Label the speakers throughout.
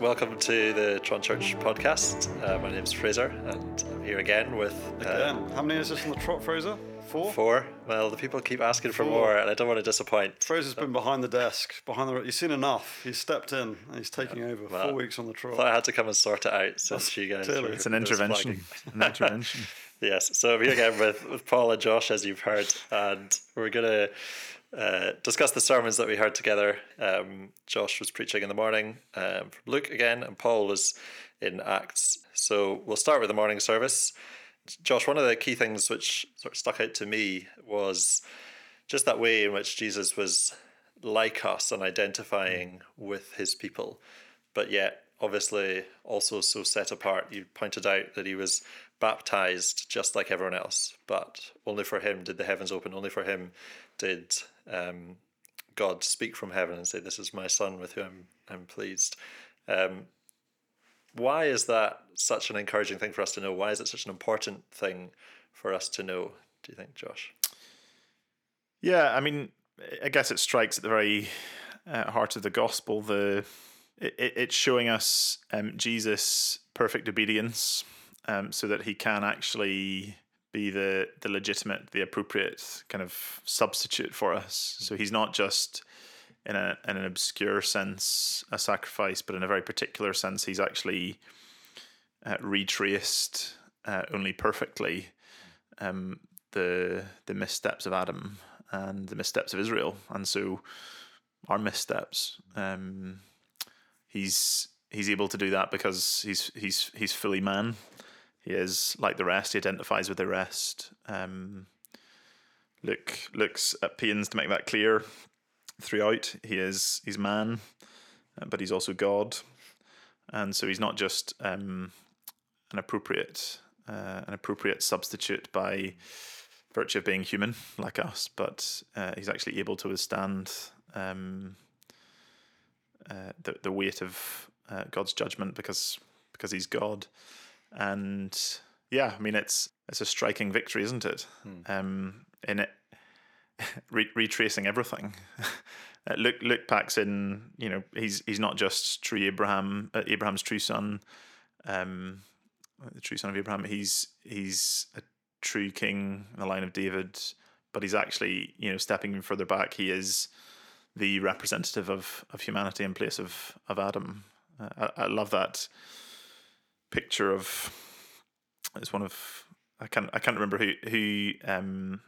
Speaker 1: welcome to the Tron Church podcast. Uh, my name's Fraser, and I'm here again with uh,
Speaker 2: Again, how many is this on the trot, Fraser? Four.
Speaker 1: four. Well, the people keep asking for
Speaker 2: Four.
Speaker 1: more, and I don't want to disappoint.
Speaker 2: Fraser's been behind the desk, behind the. He's seen enough. He's stepped in and he's taking over.
Speaker 1: well,
Speaker 2: Four weeks on the
Speaker 1: I thought
Speaker 2: trot.
Speaker 1: I had to come and sort it out since you guys.
Speaker 2: clearly.
Speaker 1: were-
Speaker 2: It's
Speaker 3: It's an intervention. An intervention.
Speaker 1: Yes, so I'm here again with, with Paul and Josh, as you've heard, and we're going to uh, discuss the sermons that we heard together. Um, Josh was preaching in the morning um, from Luke again, and Paul was in Acts. So we'll start with the morning service. Josh, one of the key things which sort of stuck out to me was just that way in which Jesus was like us and identifying with his people, but yet obviously also so set apart. You pointed out that he was baptized just like everyone else, but only for him did the heavens open, only for him did um, God speak from heaven and say, This is my son with whom I'm, pleased. Um, why is that such an encouraging thing for us to know? Why is it such an important thing for us to know, do you think, Josh?
Speaker 3: Yeah, I mean, I guess it strikes at the very uh, heart of the gospel. The it- it's showing us um, Jesus' perfect obedience, um, so that he can actually be the the legitimate, the appropriate kind of substitute for us. So he's not just in a in an obscure sense a sacrifice, but in a very particular sense, he's actually uh, retraced uh, only perfectly um, the the missteps of Adam and the missteps of Israel, and so our missteps. Um, he's he's able to do that because he's he's he's fully man. He is like the rest. He identifies with the rest. Um, Luke's at pains to make that clear throughout. He is he's man, uh, but he's also God, and so he's not just um, an appropriate uh, an appropriate substitute by virtue of being human like us, but uh, he's actually able to withstand um, uh, the the weight of uh, God's judgment because because he's God, and yeah, I mean it's it's a striking victory, isn't it? Um, in it, re- retracing everything. Uh, Luke Luke packs in, you know, he's he's not just true Abraham, uh, Abraham's true son, um, the true son of Abraham. He's he's a true king in the line of David, but he's actually, you know, stepping even further back. He is the representative of of humanity in place of of Adam. Uh, I, I love that picture of. It's one of I can't I can't remember who who um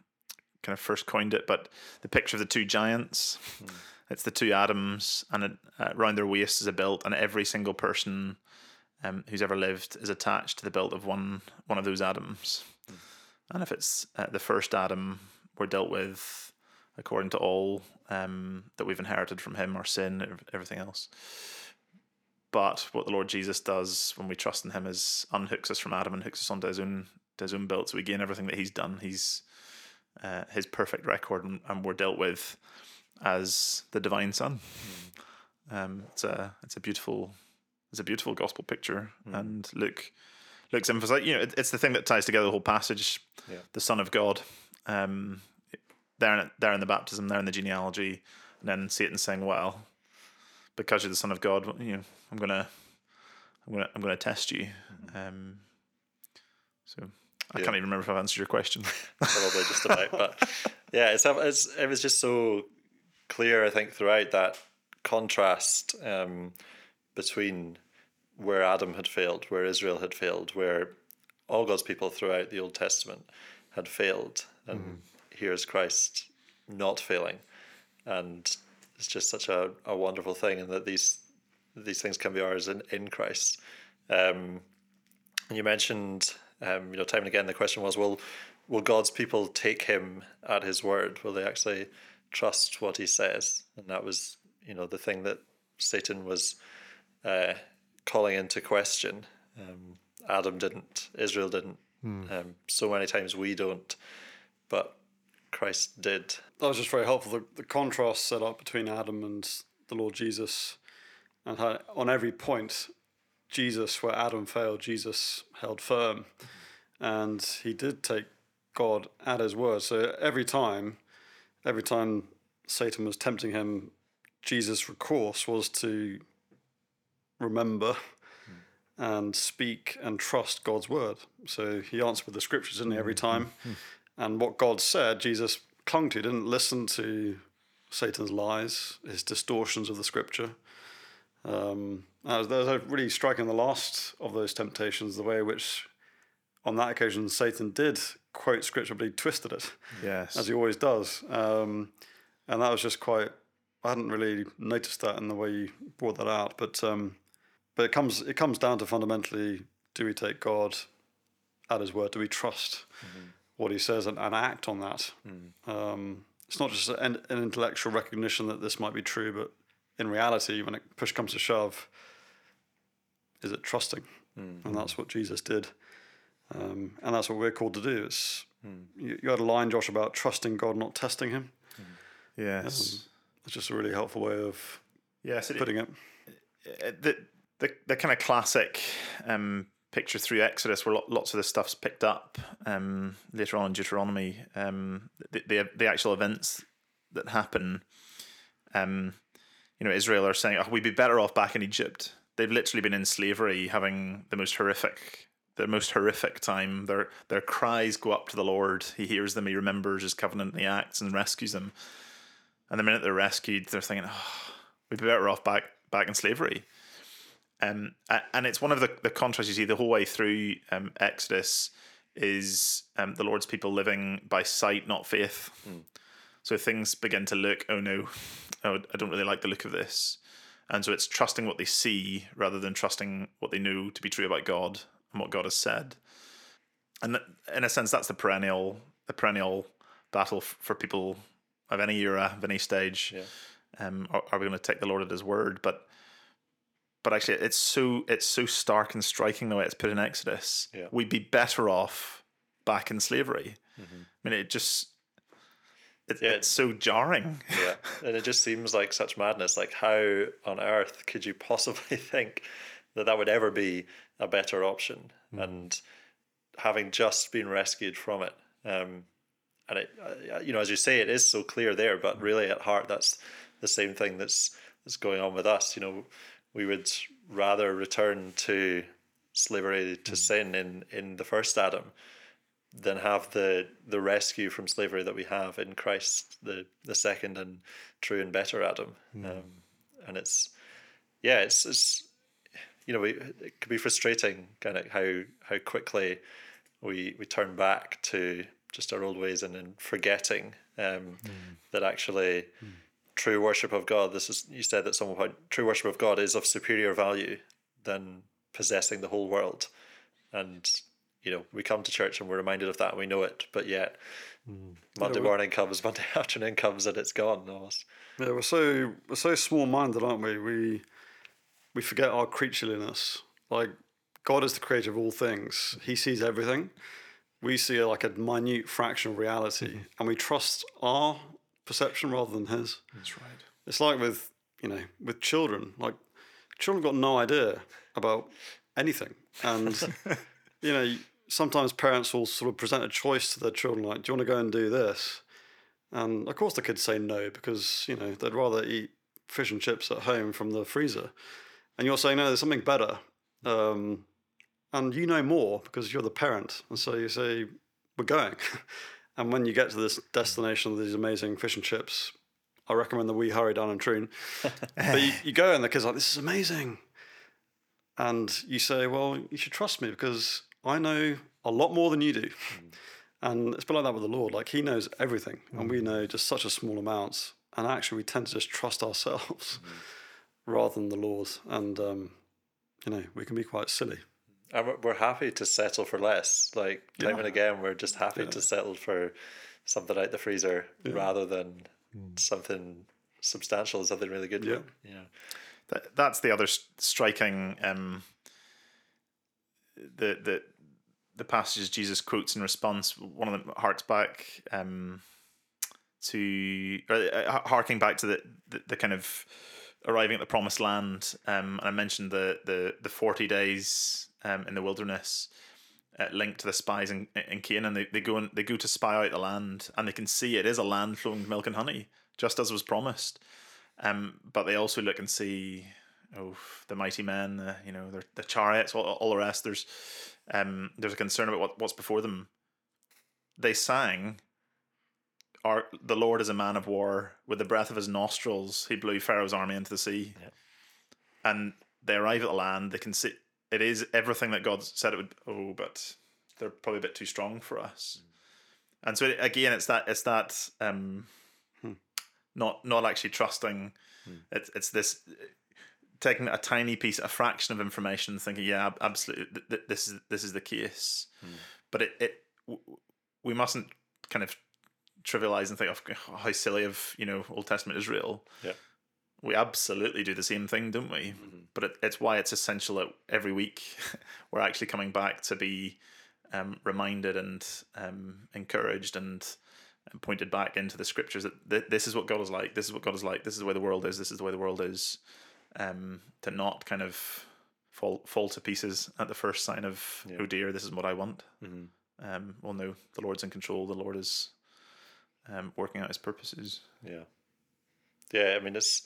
Speaker 3: kind of first coined it, but the picture of the two giants. It's the two Adams, and it, uh, around their waist is a belt, and every single person um, who's ever lived is attached to the belt of one one of those Adams. And if it's uh, the first Adam, we're dealt with according to all um, that we've inherited from him, our sin, everything else. But what the Lord Jesus does when we trust in Him is unhooks us from Adam and hooks us onto His own to His own belt. So we gain everything that He's done. He's uh, His perfect record, and, and we're dealt with as the divine Son. Um, it's a it's a beautiful it's a beautiful gospel picture, and Luke Luke's emphasized. You know, it, it's the thing that ties together the whole passage.
Speaker 1: Yeah.
Speaker 3: The Son of God. Um, there in there in the baptism, there in the genealogy, and then Satan saying, "Well, because you're the Son of God, you know, I'm gonna, I'm gonna, I'm gonna test you." Um, so I
Speaker 1: Yeah.
Speaker 3: can't even remember if I've answered your question.
Speaker 1: probably just about. But yeah, it's, it's it was just so clear, I think, throughout that contrast um, between where Adam had failed, where Israel had failed, where all God's people throughout the Old Testament had failed, and here's Christ not failing, and it's just such a, a wonderful thing, and that these these things can be ours in in Christ. Um, and you mentioned, um, you know, time and again, the question was, will will God's people take him at his word? Will they actually trust what he says? And that was, you know, the thing that Satan was uh, calling into question. Um, Adam didn't, Israel didn't. Um, so many times we don't, but Christ did.
Speaker 2: That was just very helpful. The, the contrast set up between Adam and the Lord Jesus, and how on every point, Jesus, where Adam failed, Jesus held firm, and he did take God at his word. So every time, every time Satan was tempting him, Jesus' recourse was to remember hmm. and speak and trust God's word. So he answered with the scriptures, didn't he, every hmm. time? Hmm. And what God said, Jesus clung to, didn't listen to Satan's lies, his distortions of the scripture. Um, that was, really striking the last of those temptations, the way in which, on that occasion, Satan did quote scripture, but he twisted it,
Speaker 3: Yes.
Speaker 2: as he always does. Um, and that was just quite, I hadn't really noticed that in the way you brought that out. But um, but it comes it comes down to fundamentally, do we take God at his word? Do we trust what he says and, and act on that? Um, it's not just an, an intellectual recognition that this might be true, but in reality, when it push comes to shove, is it trusting? And that's what Jesus did. Um, and that's what we're called to do. It's, you, you had a line, Josh, about trusting God, not testing him.
Speaker 3: yes.
Speaker 2: It's just a really helpful way of
Speaker 3: yes. It,
Speaker 2: putting it.
Speaker 3: uh, the the the kind of classic um, picture through Exodus, where lots of this stuff's picked up um, later on in Deuteronomy. Um, the, the the actual events that happen, um, you know, Israel are saying, "Oh, we'd be better off back in Egypt." They've literally been in slavery, having the most horrific. The most horrific time. Their their cries go up to the Lord. He hears them. He remembers His covenant. He acts and rescues them. And the minute they're rescued, they're thinking, "Oh, we'd be better off back back in slavery." Um, and it's one of the, the contrasts you see the whole way through um, Exodus is um, the Lord's people living by sight, not faith. So things begin to look, oh no, oh, I don't really like the look of this. And so it's trusting what they see rather than trusting what they know to be true about God and what God has said. And in a sense, that's the perennial, the perennial battle for people of any era, of any stage.
Speaker 1: Yeah.
Speaker 3: Um, are, are we going to take the Lord at His word? But but actually, it's so it's so stark and striking the way it's put in Exodus.
Speaker 1: Yeah.
Speaker 3: We'd be better off back in slavery. I mean, it just it,
Speaker 1: Yeah.
Speaker 3: it's so jarring.
Speaker 1: yeah and it just seems like such madness like how on earth could you possibly think that that would ever be a better option and having just been rescued from it um and it uh, you know as you say it is so clear there but really at heart that's the same thing that's that's going on with us you know we would rather return to slavery to sin in in the first adam than have the the rescue from slavery that we have in Christ, the the second and true and better Adam. Um, and it's yeah, it's it's you know we it could be frustrating kind of how how quickly we we turn back to just our old ways and then forgetting um, that actually true worship of God. This is you said that some true worship of God is of superior value than possessing the whole world, and you know we come to church and we're reminded of that and we know it, but yet mm. Monday
Speaker 2: we-
Speaker 1: morning comes, Monday afternoon comes, and it's gone almost.
Speaker 2: Yeah, we're so we're so small minded, aren't we? We we forget our creatureliness. Like God is the creator of all things. He sees everything. We see like a minute fraction of reality, mm-hmm. and we trust our perception rather than His.
Speaker 3: That's right.
Speaker 2: It's like with you know with children. Like children got no idea about anything, and you know sometimes parents will sort of present a choice to their children, like, "Do you want to go and do this?" And of course, the kids say no because you know they'd rather eat fish and chips at home from the freezer, and you're saying no, there's something better, um, and you know more because you're the parent, and so you say we're going. and when you get to this destination of these amazing fish and chips, I recommend the Wee Hurrie Down and Troon. but you, you go and the kids are like, this is amazing. And you say, well, you should trust me because I know a lot more than you do. Hmm. And it's been like that with the Lord. Like he knows everything and we hmm. know just such a small amount. And actually we tend to just trust ourselves hmm. rather than the Lord. And, um, you know, we can be quite silly.
Speaker 1: And we're- happy to settle for less. Like time
Speaker 2: Yeah.
Speaker 1: and again, we're just happy
Speaker 2: Yeah.
Speaker 1: to settle for something out the freezer rather than something substantial, something really good.
Speaker 2: Yeah.
Speaker 1: yeah,
Speaker 3: That, that's the other striking um, the the the passages Jesus quotes in response. One of them harks back um, to or, uh, harking back to the, the the kind of arriving at the promised land. Um, and I mentioned the the the forty days um, in the wilderness. Uh, linked to the spies in, in Canaan, they, they go and they go to spy out the land, and they can see it is a land flowing with milk and honey, just as was promised. Um, but they also look and see oh the mighty men, the, you know, the, the chariots, all, all the rest. There's um, there's a concern about what, what's before them. They sang, "Our the Lord is a man of war. With the breath of his nostrils, he blew Pharaoh's army into the sea."
Speaker 1: Yeah.
Speaker 3: And they arrive at the land. They can see it is everything that God said it would. Oh, but they're probably a bit too strong for us. Mm. And so again, it's that it's that um, hmm. not not actually trusting. Hmm. It's it's this taking a tiny piece, a fraction of information, thinking, yeah, absolutely, th- th- this is this is the case. Hmm. But it it w- we mustn't kind of trivialize and think of oh, how silly of you know Old Testament Israel.
Speaker 1: Yeah.
Speaker 3: We absolutely do the same thing, don't we? But it, it's why it's essential that every week we're actually coming back to be um, reminded and um, encouraged and, and pointed back into the scriptures that th- this is what God is like. This is what God is like. This is the way the world is. This is the way the world is. Um, to not kind of fall fall to pieces at the first sign of
Speaker 1: Yeah.
Speaker 3: oh dear, this is what I want.
Speaker 1: Mhm.
Speaker 3: Um, well, no, the Lord's in control. The Lord is um, working out His purposes.
Speaker 1: Yeah. Yeah, I mean it's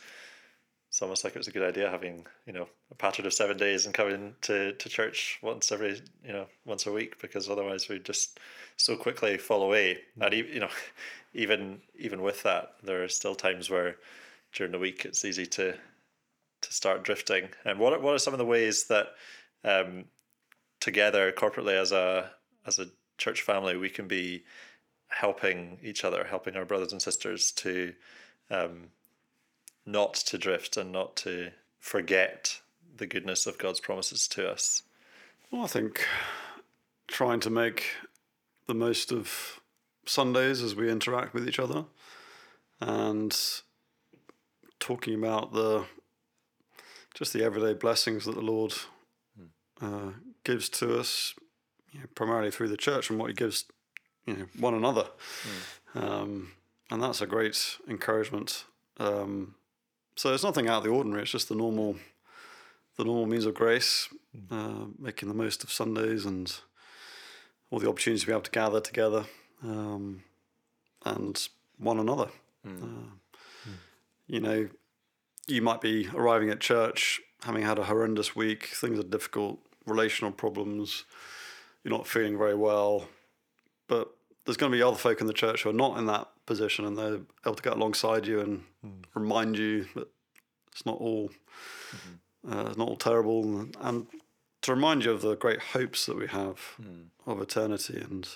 Speaker 1: it's almost like it was a good idea having, you know, a pattern of seven days and coming to, to church once every, you know, once a week because otherwise we just so quickly fall away. And e- you know, even even with that, there are still times where during the week it's easy to to start drifting. And what are, what are some of the ways that um, together corporately as a as a church family we can be helping each other, helping our brothers and sisters to um, not to drift and not to forget the goodness of God's promises to us.
Speaker 2: Well, I think trying to make the most of Sundays as we interact with each other and talking about the just the everyday blessings that the Lord uh, gives to us, you know, primarily through the church and what He gives, you know, one another, um, and that's a great encouragement. Um, so it's nothing out of the ordinary. It's just the normal, the normal means of grace, uh, making the most of Sundays and all the opportunities to be able to gather together um, and one another. Uh, You know, you might be arriving at church having had a horrendous week, things are difficult, relational problems, you're not feeling very well, but there's going to be other folk in the church who are not in that position and they're able to get alongside you and remind you that it's not all uh, it's not all terrible and, and to remind you of the great hopes that we have of eternity and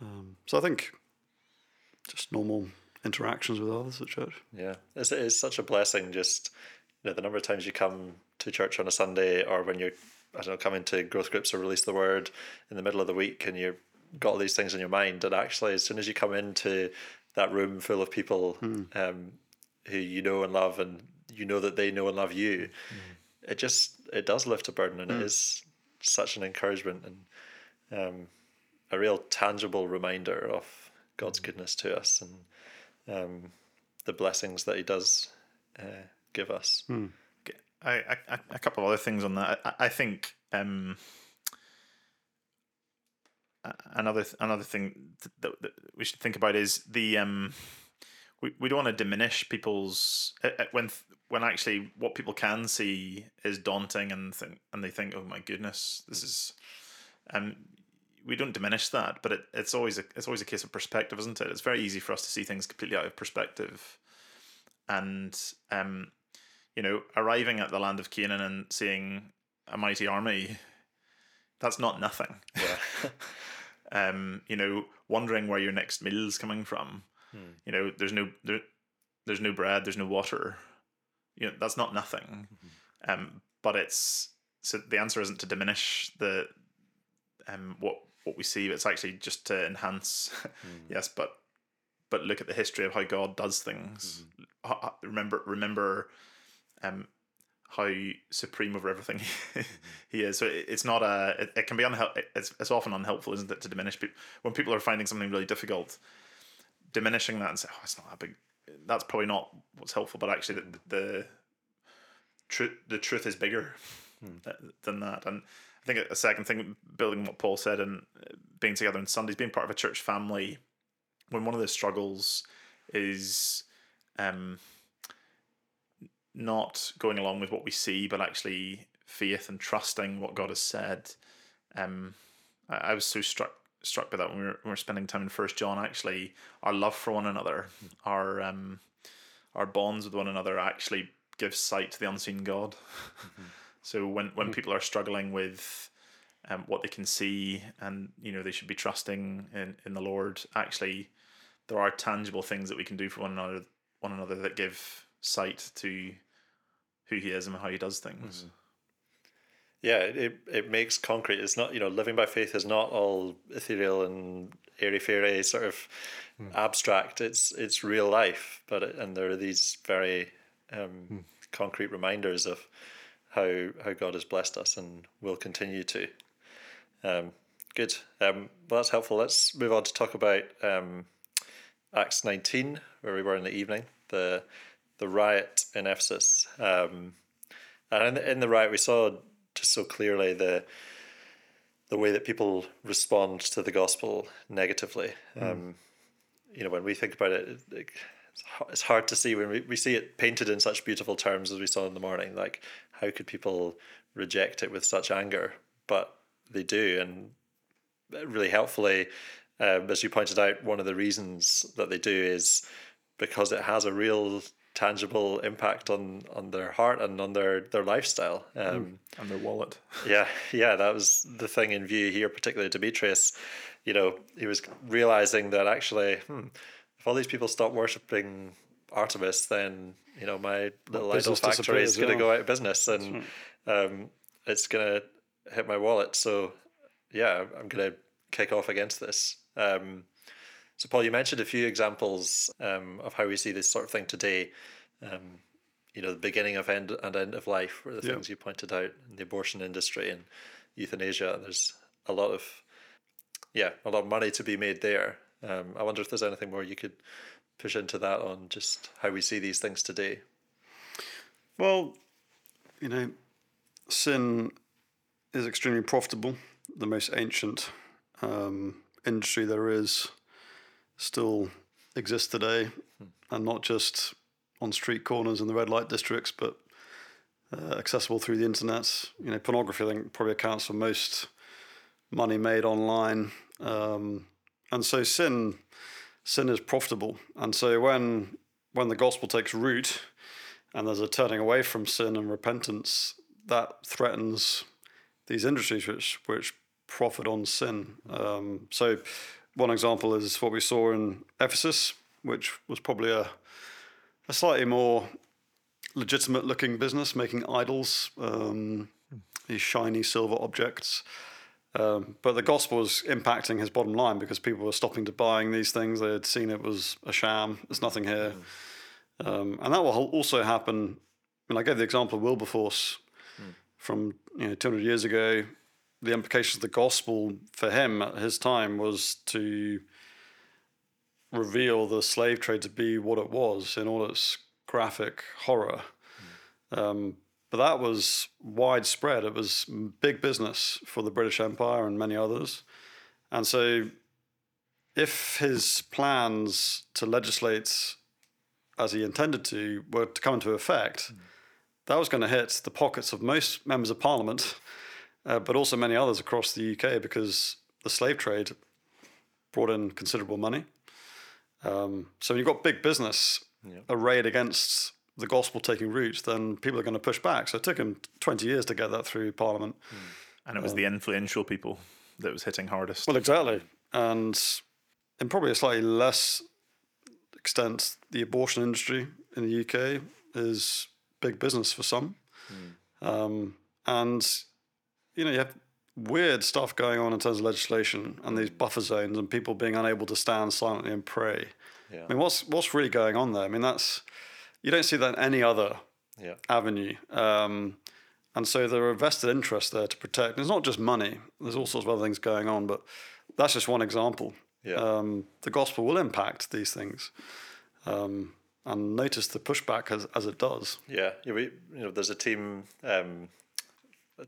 Speaker 2: um, so I think just normal interactions with others at church.
Speaker 1: Yeah, it's, it's such a blessing. Just you know, the number of times you come to church on a Sunday, or when you're I don't know coming to growth groups or release the word in the middle of the week, and you've got all these things in your mind, and actually, as soon as you come into that room full of people um, who you know and love, and you know that they know and love you, it just it does lift a burden, and it is such an encouragement and um, a real tangible reminder of God's goodness to us and um, the blessings that He does uh, give us.
Speaker 3: I, I, a couple of other things on that. I, I think um, a- another another thing that, that we should think about is the um, we, we don't want to diminish people's uh, uh, when when actually what people can see is daunting and think and they think oh my goodness this is um we don't diminish that but it, it's always a it's always a case of perspective isn't it? It's very easy for us to see things completely out of perspective. And um you know, arriving at the land of Canaan and seeing a mighty army, that's not nothing.
Speaker 1: Yeah,
Speaker 3: Um, you know, wondering where your next meal is coming from. You know, there's no there, there's no bread, there's no water. You know, that's not nothing. Um, but it's so the answer isn't to diminish the um what what we see. It's actually just to enhance. yes, but but look at the history of how God does things. H- Remember remember um, how supreme over everything he is. So it, it's not a. It, it can be unhelpful. It's it's often unhelpful, isn't it, to diminish people when people are finding something really difficult. Diminishing that and say, "Oh, it's not that big." That's probably not what's helpful. But actually, the the truth the truth is bigger th- than that. And I think a second thing, building on what Paul said, and uh, being together on Sundays, being part of a church family, when one of the struggles is um, not going along with what we see, but actually faith and trusting what God has said. Um, I, I was so struck struck by that when we were, when we were spending time in First John. Actually, our love for one another, our um, our bonds with one another, actually gives sight to the unseen God. Mm-hmm. so when when people are struggling with um, what they can see, and you know they should be trusting in in the Lord, actually, there are tangible things that we can do for one another one another that give sight to who he is and how he does things. Mm-hmm.
Speaker 1: Yeah, it it makes concrete. It's not you know living by faith is not all ethereal and airy fairy sort of mm. abstract. It's it's real life, but it, and there are these very um, mm. concrete reminders of how how God has blessed us and will continue to. Um, good. Um, well, that's helpful. Let's move on to talk about um, Acts nineteen, where we were in the evening. The the riot in Ephesus. Um, and in the, in the riot, we saw just so clearly the the way that people respond to the gospel negatively. Mm. Um, you know, when we think about it, it, it's hard to see when we, we see it painted in such beautiful terms as we saw in the morning. Like, how could people reject it with such anger? But they do, and really helpfully, um, as you pointed out, one of the reasons that they do is because it has a real tangible impact on on their heart and on their their lifestyle um, mm,
Speaker 3: and their wallet.
Speaker 1: yeah, yeah, that was the thing in view here, particularly Demetrius. You know, he was realizing that actually, hmm, if all these people stop worshiping Artemis, then you know my little idol factory is going to well. go out of business, and right. um, it's going to hit my wallet. So, yeah, I'm going to kick off against this. Um, so, Paul, you mentioned a few examples um, of how we see this sort of thing today. Um, you know, the beginning of end and end of life were the things you pointed out in the abortion industry and euthanasia. There's a lot of, yeah, a lot of money to be made there. Um, I wonder if there's anything more you could push into that on just how we see these things today.
Speaker 2: Well, you know, sin is extremely profitable. The most ancient um, industry there is still exists today, and not just on street corners in the red light districts, but uh, accessible through the internet. You know, pornography I think probably accounts for most money made online, um, and so sin sin is profitable. And so when when the gospel takes root, and there's a turning away from sin and repentance, that threatens these industries which which profit on sin. Um, so one example is what we saw in Ephesus, which was probably a, a slightly more legitimate looking business, making idols, um, these shiny silver objects. Um, but the gospel was impacting his bottom line because people were stopping to buying these things. They had seen it was a sham. There's nothing here. Um, and that will also happen. I mean, I gave the example of Wilberforce mm. from you know 200 years ago the implications of the gospel for him at his time was to reveal the slave trade to be what it was in all its graphic horror. Mm. Um, but that was widespread. It was big business for the British Empire and many others. And so, if his plans to legislate as he intended to were to come into effect, mm. that was going to hit the pockets of most members of parliament uh, but also many others across the UK because the slave trade brought in considerable money. Um, so when you've got big business yeah. arrayed against the gospel taking root, then people are going to push back. So it took him 20 years to get that through Parliament. Mm.
Speaker 3: And it was um, the influential people that was hitting hardest.
Speaker 2: Well, exactly. And in probably a slightly less extent, the abortion industry in the UK is big business for some. Mm. Um, and you know, you have weird stuff going on in terms of legislation and these buffer zones and people being unable to stand silently and pray. Yeah. I mean, what's what's really going on there? I mean, that's you don't see that in any other yeah. avenue. Um, and so there are vested interests there to protect. it's not just money. There's all sorts of other things going on, but that's just one example. Yeah. Um, the gospel will impact these things. Um, and notice the pushback as, as it does.
Speaker 1: Yeah, yeah we, you know, there's a team um,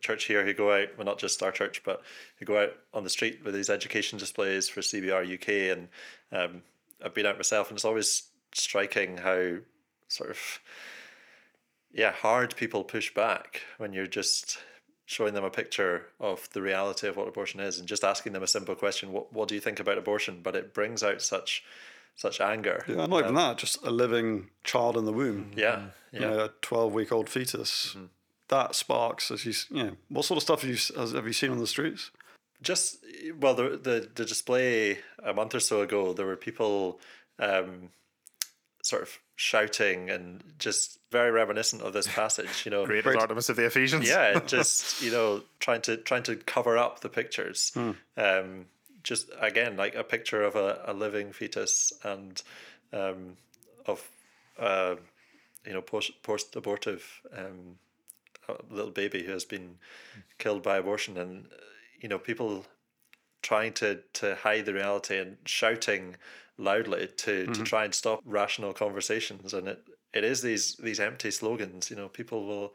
Speaker 1: church here who go out, well, not just our church, but who go out on the street with these education displays for CBR UK. And um, I've been out myself, and it's always striking how sort of yeah, hard people push back when you're just showing them a picture of the reality of what abortion is and just asking them a simple question, what what do you think about abortion? But it brings out such such anger.
Speaker 2: Yeah, not even that, just a living child in the womb.
Speaker 1: Yeah.
Speaker 2: You
Speaker 1: Yeah.
Speaker 2: know, a 12 week old fetus. That sparks, as you, s- you know, what sort of stuff have you, has- have you seen on the streets?
Speaker 1: just well the, the the display a month or so ago there were people um sort of shouting and just very reminiscent of this passage you know
Speaker 3: Great as Artemis of the Ephesians.
Speaker 1: yeah just you know trying to trying to cover up the pictures um just again like a picture of a, a living fetus and um of uh you know post post abortive um a little baby who has been killed by abortion and uh, you know people trying to to hide the reality and shouting loudly to to try and stop rational conversations. And it it is these these empty slogans you know people will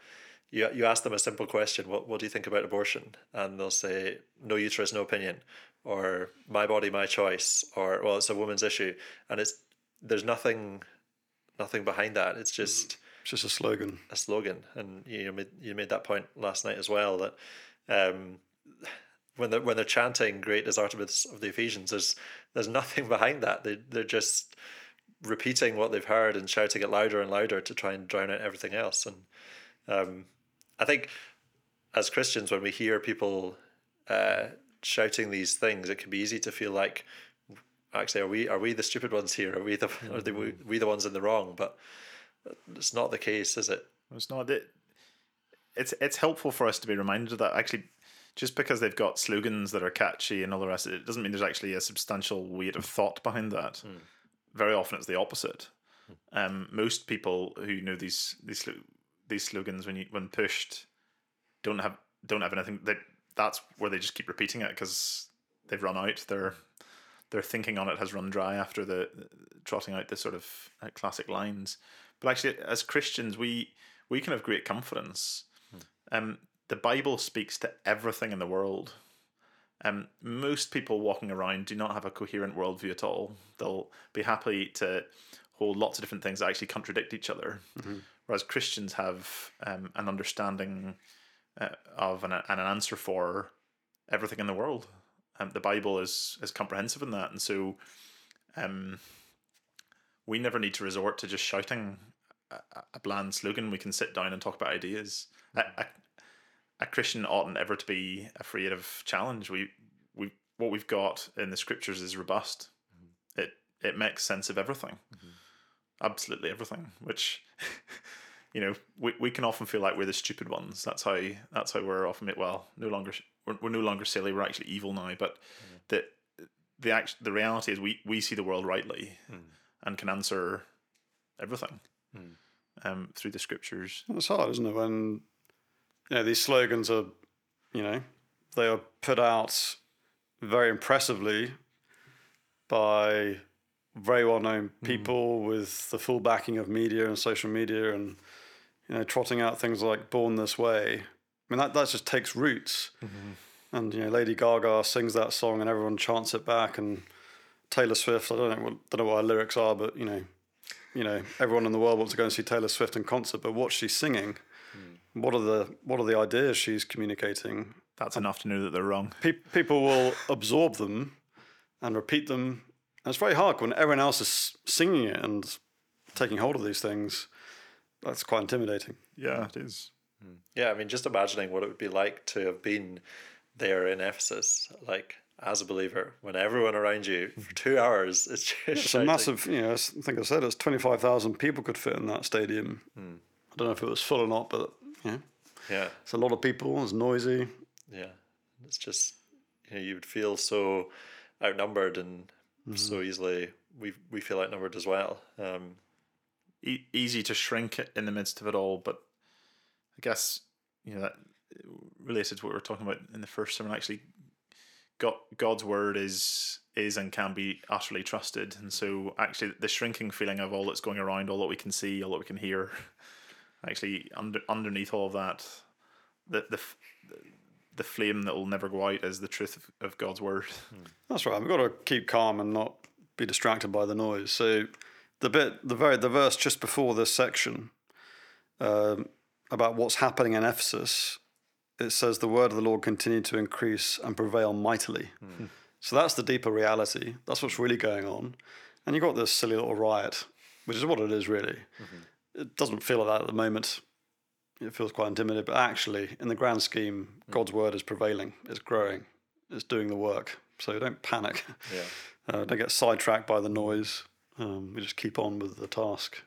Speaker 1: you you ask them a simple question what what do you think about abortion? And they'll say no uterus no opinion or my body my choice or well it's a woman's issue. And it's there's nothing nothing behind that. It's just
Speaker 2: It's just a slogan.
Speaker 1: a slogan, and you made you made that point last night as well that um, when they're when they're chanting "Great is Artemis of the Ephesians," there's there's nothing behind that. They they're just repeating what they've heard and shouting it louder and louder to try and drown out everything else. And um, I think as Christians, when we hear people uh, shouting these things, it can be easy to feel like actually are we are we the stupid ones here? Are we the are the, we, we the ones in the wrong? But it's not the case, is it?
Speaker 3: It's not it, it's it's helpful for us to be reminded of that actually just because they've got slogans that are catchy and all the rest it doesn't mean there's actually a substantial weight of thought behind that. Very often it's the opposite. Um, most people who know these these these slogans when you when pushed don't have don't have anything that that's where they just keep repeating it because they've run out their their thinking on it has run dry after the trotting out the sort of uh, classic lines but actually as christians we we can have great confidence. Um the bible speaks to everything in the world. Um, most people walking around do not have a coherent worldview at all. They'll be happy to hold lots of different things that actually contradict each other, whereas Christians have um, an understanding uh, of and, a, and an answer for everything in the world. Um, the Bible is is comprehensive in that, and so um, we never need to resort to just shouting a, a bland slogan. We can sit down and talk about ideas. Hmm. A, a, a Christian oughtn't ever to be afraid of challenge. We we what we've got in the scriptures is robust. Hmm. It it makes sense of everything, hmm. absolutely everything. Which you know we, we can often feel like we're the stupid ones. That's how that's how we're often. Well, no longer we're, we're no longer silly. We're actually evil now. But the the act, the reality is we we see the world rightly and can answer everything Mm. um, through the scriptures.
Speaker 2: It's hard, isn't it? When you know these slogans are, you know, they are put out very impressively by very well-known mm. people with the full backing of media and social media, and you know, trotting out things like "Born This Way." I mean, that that just takes roots. Mm-hmm. And you know, Lady Gaga sings that song, and everyone chants it back. And Taylor Swift, I don't know, what- don't know what her lyrics are, but you know, you know, everyone in the world wants to go and see Taylor Swift in concert, but what's she singing, hmm. what are the what are the ideas she's communicating?
Speaker 3: That's enough to know that they're wrong.
Speaker 2: Pe- people will absorb them and repeat them. And it's very hard when everyone else is singing it and taking hold of these things. That's quite intimidating.
Speaker 3: Yeah, it is. Hmm.
Speaker 1: Yeah, I mean, just imagining what it would be like to have been there in Ephesus, like as a believer, when everyone around you for two hours is just
Speaker 2: It's a massive, you know, I think I said it's 25,000 people could fit in that stadium. I don't know if it was full or not, but yeah,
Speaker 1: Yeah,
Speaker 2: it's a lot of people. It's noisy.
Speaker 1: yeah. It's just you know you would feel so outnumbered and so easily we we feel outnumbered as well. Um,
Speaker 3: E- easy to shrink in the midst of it all, but I guess you know that related to what we were talking about in the first sermon. Actually, God, God's word is is and can be utterly trusted, and so actually the shrinking feeling of all that's going around, all that we can see, all that we can hear, actually under underneath all of that, the the the flame that will never go out is the truth of, God's word.
Speaker 2: That's right. We've got to keep calm and not be distracted by the noise. So the bit, the very, the verse just before this section, um, about what's happening in Ephesus, it says the word of the Lord continued to increase and prevail mightily. So that's the deeper reality. That's what's really going on. And you've got this silly little riot, which is what it is really. It doesn't feel like that at the moment. It feels quite intimidating, but actually, in the grand scheme, God's word is prevailing, it's growing, it's doing the work. So don't panic.
Speaker 1: Yeah.
Speaker 2: Uh, don't get sidetracked by the noise. Um, we just keep on with the task.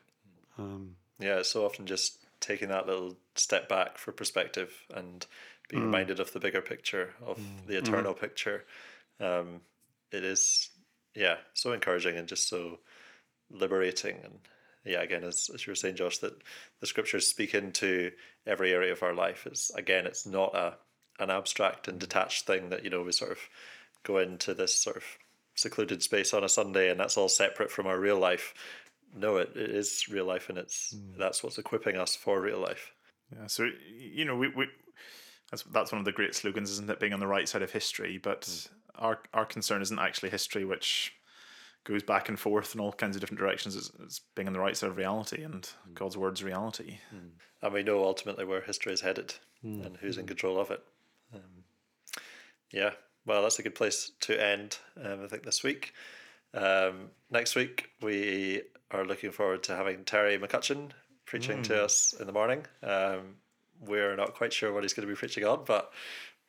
Speaker 2: Um,
Speaker 1: Yeah, it's so often just taking that little step back for perspective and being hmm. reminded of the bigger picture, of hmm. the hmm. eternal picture. Um, it is, yeah, so encouraging and just so liberating. And yeah, again, as, as you were saying, Josh, that the scriptures speak into every area of our life. It's again, it's not a an abstract and detached thing that you know we sort of go into this sort of secluded space on a Sunday and that's all separate from our real life. No, it, it is real life and it's hmm. that's what's equipping us for real life.
Speaker 3: Yeah, so you know, we, we that's that's one of the great slogans, isn't it? Being on the right side of history, but hmm. our our concern isn't actually history, which goes back and forth in all kinds of different directions. It's, it's being on the right side of reality, and hmm. God's word's reality.
Speaker 1: And we know ultimately where history is headed and who's in control of it. Um, yeah, well, that's a good place to end, um, I think, this week. Um, next week, we are looking forward to having Terry McCutcheon preaching to us in the morning. Um, we're not quite sure what he's going to be preaching on, but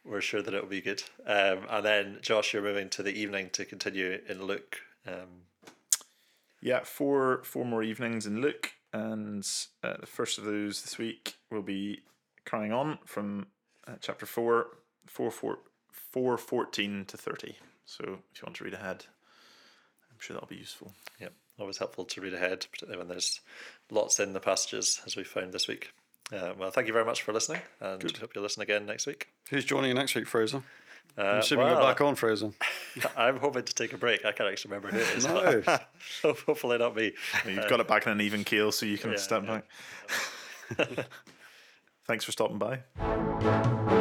Speaker 1: we're sure that it will be good. Um, and then, Josh, you're moving to the evening to continue in Luke. Um,
Speaker 3: Yeah, four four more evenings in Luke, and uh, the first of those this week will be carrying on from uh, chapter four, four, four, four, 14 to thirty. So if you want to read ahead, I'm sure that'll be useful.
Speaker 1: yeah, always helpful to read ahead, particularly when there's lots in the passages, as we found this week. Uh, well, thank you very much for listening, and hope you'll listen again next week.
Speaker 2: who's joining you next week, Fraser?
Speaker 1: Uh,
Speaker 2: I'm assuming
Speaker 1: well,
Speaker 2: you're back on, Fraser.
Speaker 1: I'm hoping to take a break. I can't actually remember who it is.
Speaker 2: No.
Speaker 1: hopefully not me.
Speaker 3: You've got it back in an even keel, so you can
Speaker 1: yeah,
Speaker 3: step
Speaker 1: yeah.
Speaker 3: back. Thanks for stopping by.